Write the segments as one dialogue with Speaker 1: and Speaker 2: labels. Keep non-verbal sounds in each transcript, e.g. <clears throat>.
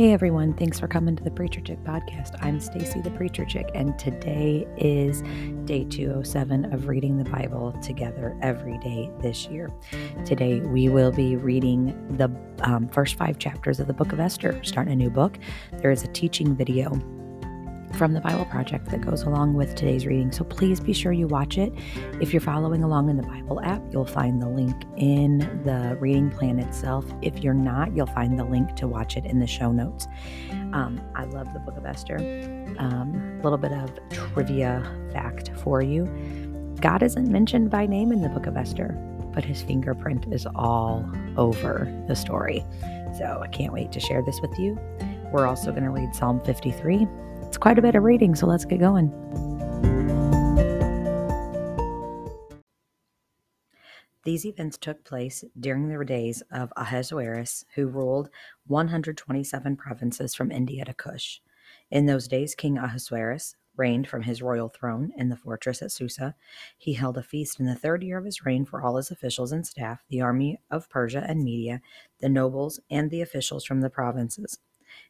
Speaker 1: Hey everyone, thanks for coming to the Preacher Chick podcast. I'm Stacy the Preacher Chick and today is day 207 of reading the Bible together every day this year. Today we will be reading the um, first 5 chapters of the book of Esther, starting a new book. There is a teaching video from the Bible Project that goes along with today's reading. So please be sure you watch it. If you're following along in the Bible app, you'll find the link in the reading plan itself. If you're not, you'll find the link to watch it in the show notes. Um, I love the book of Esther. A um, little bit of trivia fact for you God isn't mentioned by name in the book of Esther, but his fingerprint is all over the story. So I can't wait to share this with you. We're also going to read Psalm 53 it's quite a bit of reading, so let's get going. These events took place during the days of Ahasuerus, who ruled 127 provinces from India to Kush. In those days, King Ahasuerus reigned from his royal throne in the fortress at Susa. He held a feast in the third year of his reign for all his officials and staff, the army of Persia and Media, the nobles, and the officials from the provinces.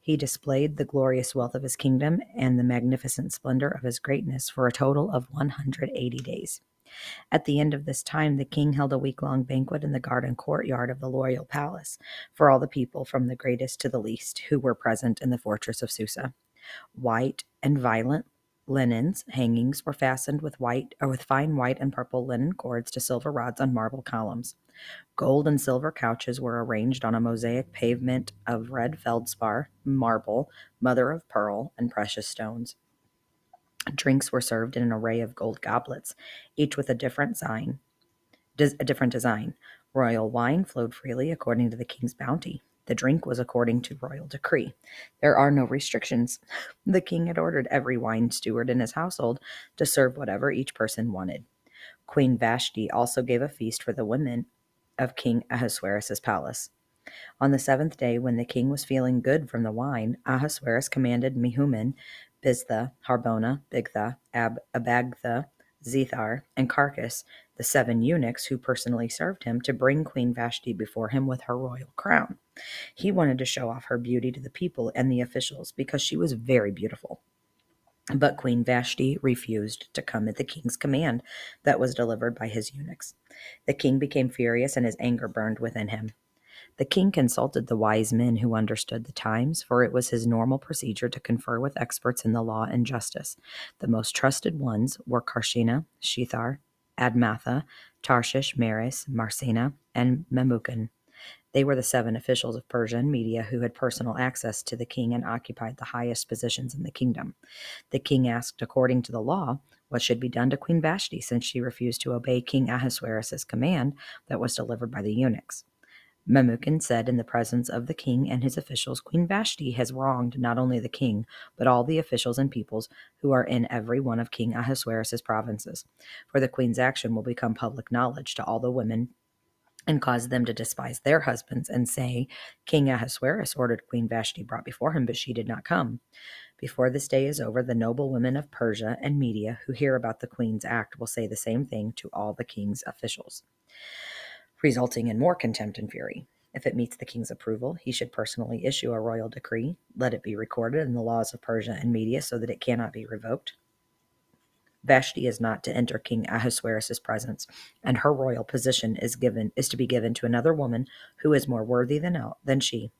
Speaker 1: He displayed the glorious wealth of his kingdom and the magnificent splendor of his greatness for a total of 180 days. At the end of this time, the king held a week long banquet in the garden courtyard of the royal palace for all the people, from the greatest to the least, who were present in the fortress of Susa. White and violet linens hangings were fastened with white or with fine white and purple linen cords to silver rods on marble columns. Gold and silver couches were arranged on a mosaic pavement of red feldspar, marble, mother of pearl, and precious stones. Drinks were served in an array of gold goblets, each with a different sign, a different design. Royal wine flowed freely according to the king's bounty. The drink was according to royal decree. There are no restrictions. <laughs> The king had ordered every wine steward in his household to serve whatever each person wanted. Queen Vashti also gave a feast for the women of King Ahasuerus' palace. On the seventh day, when the king was feeling good from the wine, Ahasuerus commanded Mehuman, Biztha, Harbona, Bigtha, Ab- Abagtha, Zethar, and Carkas, the seven eunuchs who personally served him, to bring Queen Vashti before him with her royal crown. He wanted to show off her beauty to the people and the officials because she was very beautiful. But Queen Vashti refused to come at the king's command that was delivered by his eunuchs. The king became furious and his anger burned within him. The king consulted the wise men who understood the times, for it was his normal procedure to confer with experts in the law and justice. The most trusted ones were Carshena, Shethar, Admatha, Tarshish, Meres, Marsena, and Memucan. They were the seven officials of Persia and Media who had personal access to the king and occupied the highest positions in the kingdom. The king asked, according to the law, what should be done to Queen Vashti since she refused to obey King Ahasuerus's command that was delivered by the eunuchs. Memucan said in the presence of the king and his officials, Queen Vashti has wronged not only the king, but all the officials and peoples who are in every one of King Ahasuerus's provinces. For the queen's action will become public knowledge to all the women and cause them to despise their husbands and say, King Ahasuerus ordered Queen Vashti brought before him, but she did not come. Before this day is over, the noble women of Persia and Media who hear about the queen's act will say the same thing to all the king's officials, resulting in more contempt and fury. If it meets the king's approval, he should personally issue a royal decree, let it be recorded in the laws of Persia and Media so that it cannot be revoked. Vashti is not to enter King Ahasuerus' presence, and her royal position is given is to be given to another woman who is more worthy than, than she.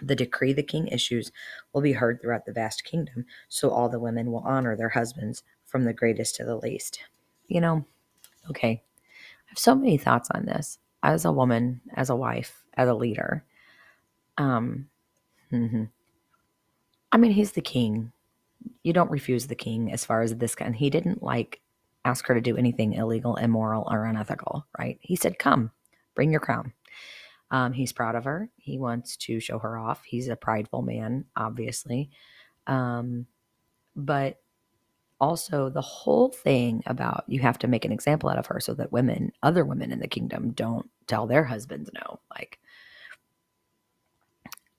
Speaker 1: The decree the king issues will be heard throughout the vast kingdom, so all the women will honor their husbands from the greatest to the least. You know, okay. I have so many thoughts on this. As a woman, as a wife, as a leader. Um mm-hmm. <laughs> I mean, he's the king you don't refuse the king as far as this. And he didn't like ask her to do anything illegal, immoral, or unethical, right? He said, Come, bring your crown. Um, he's proud of her. He wants to show her off. He's a prideful man, obviously. Um, but also, the whole thing about you have to make an example out of her so that women, other women in the kingdom, don't tell their husbands no. Like,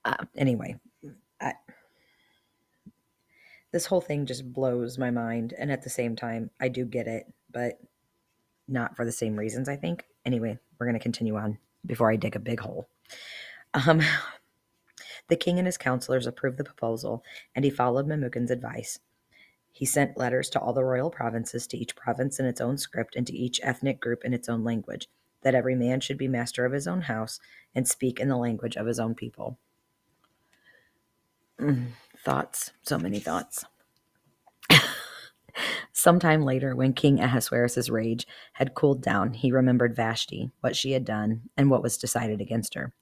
Speaker 1: uh, anyway, this whole thing just blows my mind. And at the same time, I do get it, but not for the same reasons, I think. Anyway, we're going to continue on before I dig a big hole. Um, <laughs> The king and his counselors approved the proposal, and he followed Memucan's advice. He sent letters to all the royal provinces, to each province in its own script, and to each ethnic group in its own language, that every man should be master of his own house and speak in the language of his own people. <clears throat> Thoughts, so many thoughts. <laughs> Sometime later, when King Ahasuerus' rage had cooled down, he remembered Vashti, what she had done, and what was decided against her.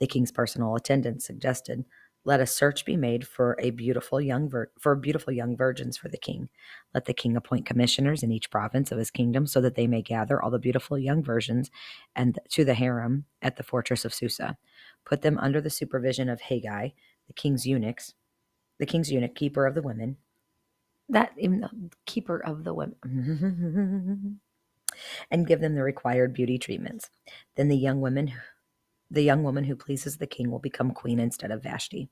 Speaker 1: The king's personal attendant suggested, "Let a search be made for a beautiful young vir- for beautiful young virgins for the king. Let the king appoint commissioners in each province of his kingdom, so that they may gather all the beautiful young virgins and to the harem at the fortress of Susa. Put them under the supervision of Hegai, the king's eunuchs, the king's eunuch, keeper of the women, that even the keeper of the women, <laughs> and give them the required beauty treatments. Then the young women, the young woman who pleases the king will become queen instead of Vashti.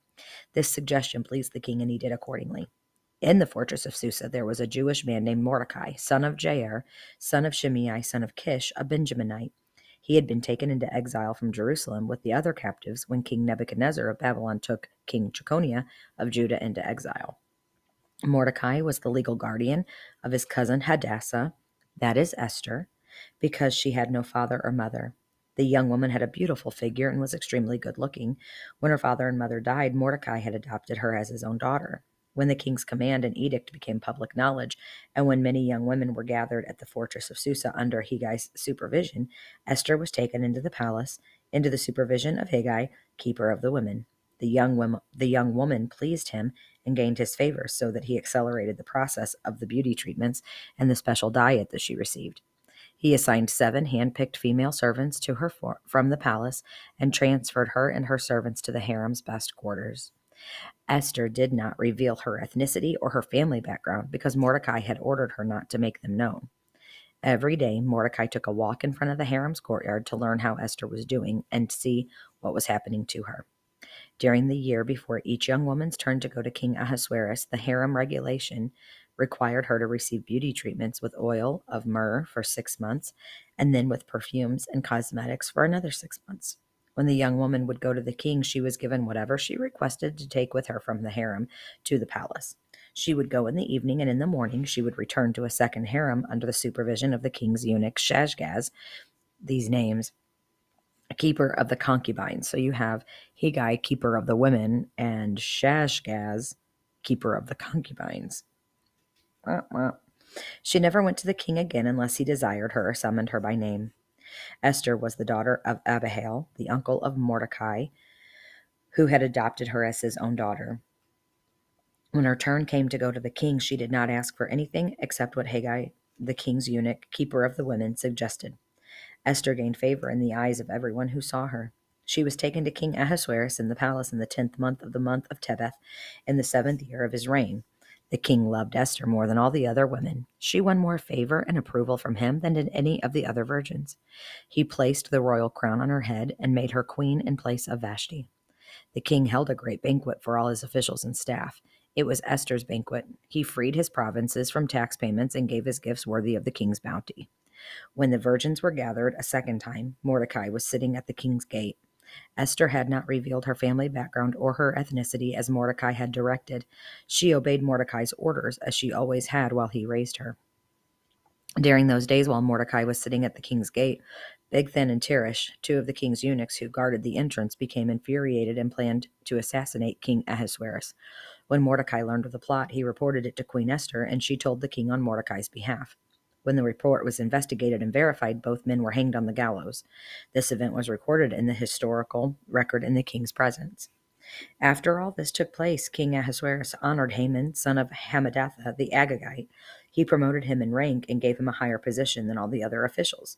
Speaker 1: This suggestion pleased the king, and he did accordingly. In the fortress of Susa, there was a Jewish man named Mordecai, son of Jair, son of Shimei, son of Kish, a Benjaminite. He had been taken into exile from Jerusalem with the other captives when King Nebuchadnezzar of Babylon took King Jeconiah of Judah into exile. Mordecai was the legal guardian of his cousin Hadassah, that is Esther, because she had no father or mother. The young woman had a beautiful figure and was extremely good looking. When her father and mother died, Mordecai had adopted her as his own daughter. When the king's command and edict became public knowledge, and when many young women were gathered at the fortress of Susa under Hegai's supervision, Esther was taken into the palace, into the supervision of Hegai, keeper of the women. The young, woman, the young woman pleased him and gained his favor so that he accelerated the process of the beauty treatments and the special diet that she received. He assigned seven hand-picked female servants to her for, from the palace and transferred her and her servants to the harem's best quarters. Esther did not reveal her ethnicity or her family background because Mordecai had ordered her not to make them known. Every day, Mordecai took a walk in front of the harem's courtyard to learn how Esther was doing and see what was happening to her. During the year before each young woman's turn to go to King Ahasuerus, the harem regulation required her to receive beauty treatments with oil of myrrh for six months and then with perfumes and cosmetics for another six months. When the young woman would go to the king, she was given whatever she requested to take with her from the harem to the palace. She would go in the evening, and in the morning she would return to a second harem under the supervision of the king's eunuch Shashgaz. These names, keeper of the concubines. So you have Hegai, keeper of the women, and Shashgaz, keeper of the concubines. She never went to the king again unless he desired her or summoned her by name. Esther was the daughter of Abihail, the uncle of Mordecai, who had adopted her as his own daughter. When her turn came to go to the king, she did not ask for anything except what Hegai, the king's eunuch, keeper of the women, suggested. Esther gained favor in the eyes of everyone who saw her. She was taken to King Ahasuerus in the palace in the tenth month of the month of Tebeth, in the seventh year of his reign. The king loved Esther more than all the other women. She won more favor and approval from him than did any of the other virgins. He placed the royal crown on her head and made her queen in place of Vashti. The king held a great banquet for all his officials and staff. It was Esther's banquet. He freed his provinces from tax payments and gave his gifts worthy of the king's bounty. When the virgins were gathered a second time, Mordecai was sitting at the king's gate. Esther had not revealed her family background or her ethnicity as Mordecai had directed. She obeyed Mordecai's orders as she always had while he raised her. During those days, while Mordecai was sitting at the king's gate, Bigthan and Teresh, two of the king's eunuchs who guarded the entrance, became infuriated and planned to assassinate King Ahasuerus. When Mordecai learned of the plot, he reported it to Queen Esther, and she told the king on Mordecai's behalf. When the report was investigated and verified, both men were hanged on the gallows. This event was recorded in the historical record in the king's presence. After all this took place, King Ahasuerus honored Haman, son of Hammedatha the Agagite. He promoted him in rank and gave him a higher position than all the other officials.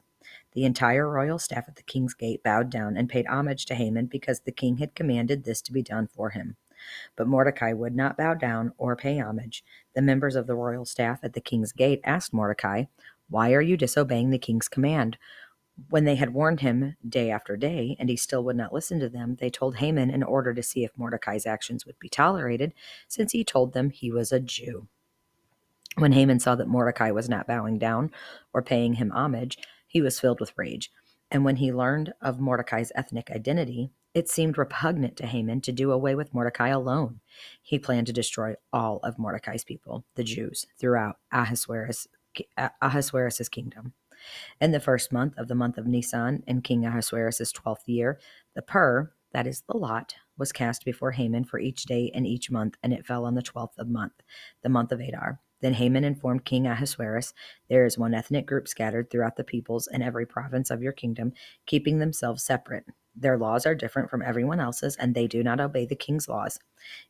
Speaker 1: The entire royal staff at the king's gate bowed down and paid homage to Haman because the king had commanded this to be done for him. But Mordecai would not bow down or pay homage. The members of the royal staff at the king's gate asked Mordecai, Why are you disobeying the king's command? When they had warned him day after day, and he still would not listen to them, they told Haman in order to see if Mordecai's actions would be tolerated, since he told them he was a Jew. When Haman saw that Mordecai was not bowing down or paying him homage, he was filled with rage. And when he learned of Mordecai's ethnic identity, it seemed repugnant to Haman to do away with Mordecai alone. He planned to destroy all of Mordecai's people, the Jews, throughout Ahasuerus, Ahasuerus' kingdom. In the first month of the month of Nisan, in King Ahasuerus' twelfth year, the pur, that is the lot, was cast before Haman for each day and each month, and it fell on the twelfth of month, the month of Adar. Then Haman informed King Ahasuerus, There is one ethnic group scattered throughout the peoples in every province of your kingdom, keeping themselves separate. Their laws are different from everyone else's, and they do not obey the king's laws.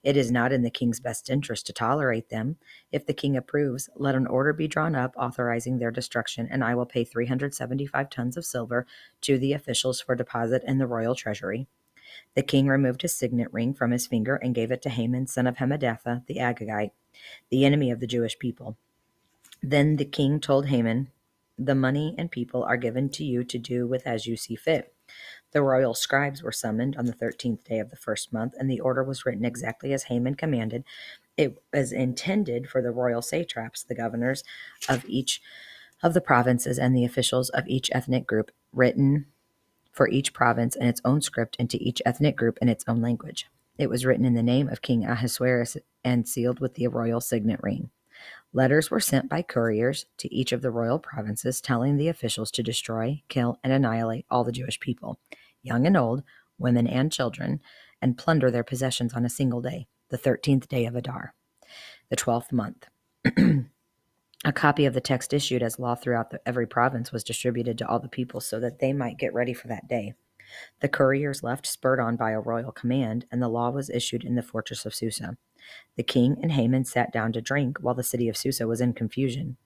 Speaker 1: It is not in the king's best interest to tolerate them. If the king approves, let an order be drawn up authorizing their destruction, and I will pay 375 tons of silver to the officials for deposit in the royal treasury. The king removed his signet ring from his finger and gave it to Haman, son of Hammedatha, the Agagite, the enemy of the Jewish people. Then the king told Haman, The money and people are given to you to do with as you see fit. The royal scribes were summoned on the thirteenth day of the first month, and the order was written exactly as Haman commanded. It was intended for the royal satraps, the governors of each of the provinces, and the officials of each ethnic group, written for each province in its own script and to each ethnic group in its own language. It was written in the name of King Ahasuerus and sealed with the royal signet ring. Letters were sent by couriers to each of the royal provinces telling the officials to destroy, kill, and annihilate all the Jewish people, young and old, women and children, and plunder their possessions on a single day, the 13th day of Adar, the 12th month. <clears throat> a copy of the text issued as law throughout the, every province was distributed to all the people so that they might get ready for that day. The couriers left, spurred on by a royal command, and the law was issued in the fortress of Susa. The king and Haman sat down to drink while the city of Susa was in confusion.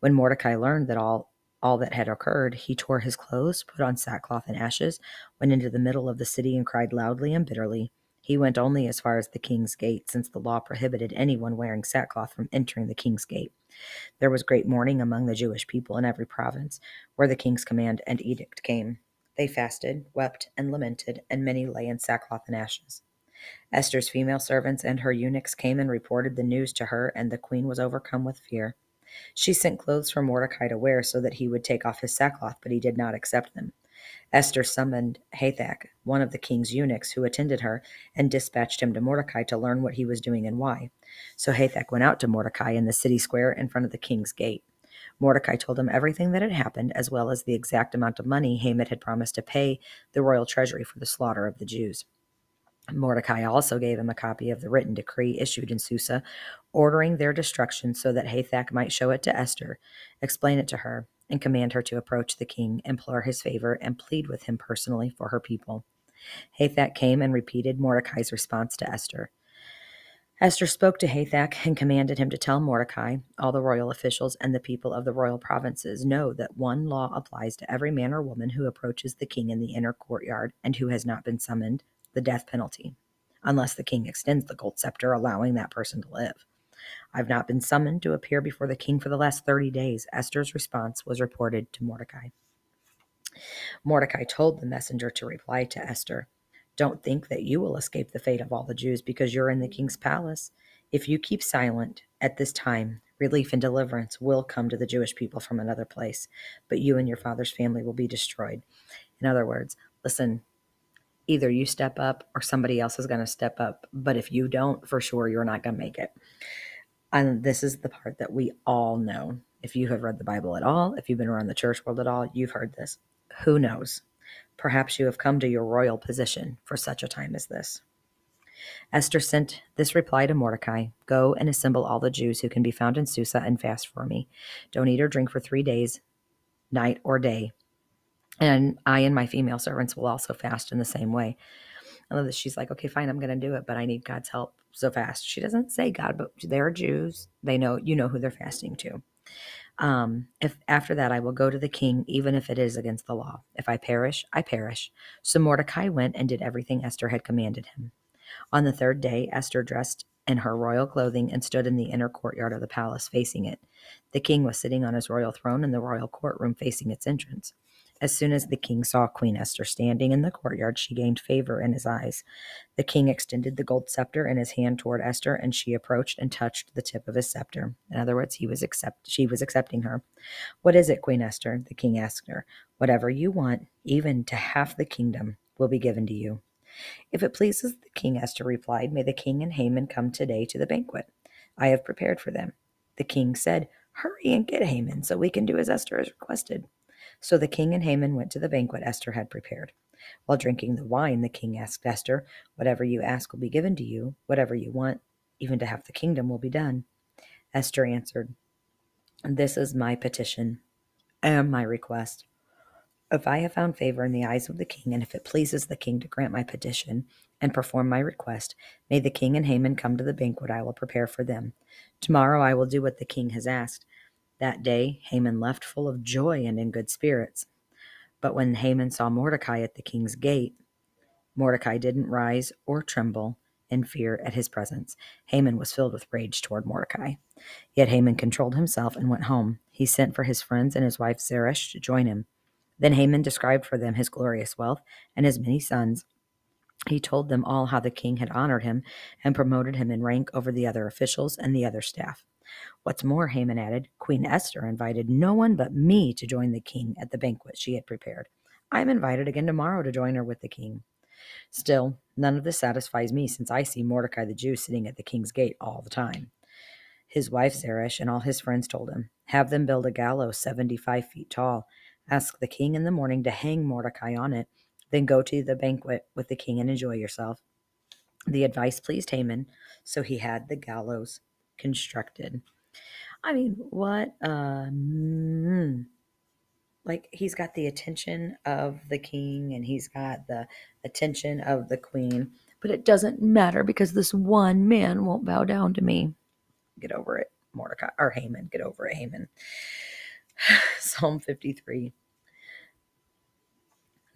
Speaker 1: When Mordecai learned that all all that had occurred, he tore his clothes, put on sackcloth and ashes, went into the middle of the city and cried loudly and bitterly. He went only as far as the king's gate, since the law prohibited anyone wearing sackcloth from entering the king's gate. There was great mourning among the Jewish people in every province where the king's command and edict came. They fasted, wept, and lamented, and many lay in sackcloth and ashes. Esther's female servants and her eunuchs came and reported the news to her, and the queen was overcome with fear. She sent clothes for Mordecai to wear so that he would take off his sackcloth, but he did not accept them. Esther summoned Hathach, one of the king's eunuchs who attended her, and dispatched him to Mordecai to learn what he was doing and why. So Hathach went out to Mordecai in the city square in front of the king's gate. Mordecai told him everything that had happened, as well as the exact amount of money Haman had promised to pay the royal treasury for the slaughter of the Jews. Mordecai also gave him a copy of the written decree issued in Susa, ordering their destruction so that Hathach might show it to Esther, explain it to her, and command her to approach the king, implore his favor, and plead with him personally for her people. Hathach came and repeated Mordecai's response to Esther. Esther spoke to Hathach and commanded him to tell Mordecai, all the royal officials, and the people of the royal provinces know that one law applies to every man or woman who approaches the king in the inner courtyard and who has not been summoned the death penalty, unless the king extends the gold scepter, allowing that person to live. I've not been summoned to appear before the king for the last 30 days. Esther's response was reported to Mordecai. Mordecai told the messenger to reply to Esther Don't think that you will escape the fate of all the Jews because you're in the king's palace. If you keep silent at this time, relief and deliverance will come to the Jewish people from another place, but you and your father's family will be destroyed. In other words, listen, either you step up or somebody else is going to step up. But if you don't, for sure, you're not going to make it. And this is the part that we all know. If you have read the Bible at all, if you've been around the church world at all, you've heard this. Who knows? Perhaps you have come to your royal position for such a time as this. Esther sent this reply to Mordecai Go and assemble all the Jews who can be found in Susa and fast for me. Don't eat or drink for three days, night or day, and I and my female servants will also fast in the same way. I love that she's like, okay, fine, I'm going to do it, but I need God's help so fast. She doesn't say God, but they're Jews. They know, you know who they're fasting to. Um, if after that I will go to the king, even if it is against the law. If I perish, I perish. So Mordecai went and did everything Esther had commanded him. On the third day, Esther dressed in her royal clothing and stood in the inner courtyard of the palace, facing it. The king was sitting on his royal throne in the royal courtroom, facing its entrance. As soon as the king saw Queen Esther standing in the courtyard, she gained favor in his eyes. The king extended the gold scepter in his hand toward Esther, and she approached and touched the tip of his scepter. In other words, he was accept she was accepting her. What is it, Queen Esther? The king asked her. Whatever you want, even to half the kingdom, will be given to you. If it pleases the king, Esther replied, may the king and Haman come today to the banquet. I have prepared for them. The king said, Hurry and get Haman so we can do as Esther has requested. So the king and Haman went to the banquet Esther had prepared. While drinking the wine, the king asked Esther, Whatever you ask will be given to you, whatever you want, even to half the kingdom, will be done. Esther answered, This is my petition and my request. If I have found favor in the eyes of the king, and if it pleases the king to grant my petition and perform my request, may the king and Haman come to the banquet I will prepare for them. Tomorrow I will do what the king has asked. That day Haman left full of joy and in good spirits. But when Haman saw Mordecai at the king's gate, Mordecai didn't rise or tremble in fear at his presence. Haman was filled with rage toward Mordecai. Yet Haman controlled himself and went home. He sent for his friends and his wife Zeresh to join him. Then Haman described for them his glorious wealth and his many sons. He told them all how the king had honored him and promoted him in rank over the other officials and the other staff. What's more, Haman added, Queen Esther invited no one but me to join the king at the banquet she had prepared. I am invited again tomorrow to join her with the king. Still, none of this satisfies me since I see Mordecai the Jew sitting at the king's gate all the time. His wife Zeresh and all his friends told him, Have them build a gallows 75 feet tall. Ask the king in the morning to hang Mordecai on it. Then go to the banquet with the king and enjoy yourself. The advice pleased Haman, so he had the gallows constructed. I mean, what? Uh, mm, like he's got the attention of the king and he's got the attention of the queen, but it doesn't matter because this one man won't bow down to me. Get over it, Mordecai or Haman. Get over it, Haman. <sighs> Psalm 53.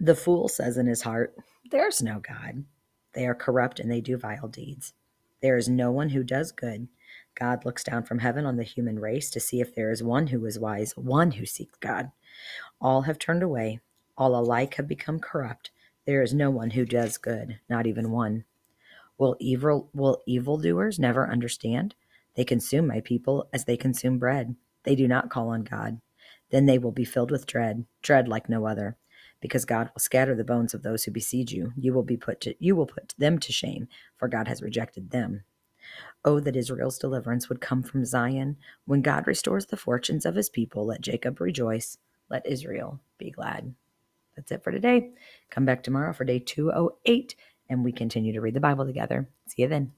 Speaker 1: The fool says in his heart, There's no God. They are corrupt and they do vile deeds. There is no one who does good. God looks down from heaven on the human race to see if there is one who is wise, one who seeks God. All have turned away, all alike have become corrupt. There is no one who does good, not even one. Will evil will evildoers never understand? They consume my people as they consume bread. They do not call on God. Then they will be filled with dread, dread like no other. Because God will scatter the bones of those who besiege you. You will be put to you will put them to shame, for God has rejected them. Oh, that Israel's deliverance would come from Zion. When God restores the fortunes of his people, let Jacob rejoice, let Israel be glad. That's it for today. Come back tomorrow for day 208, and we continue to read the Bible together. See you then.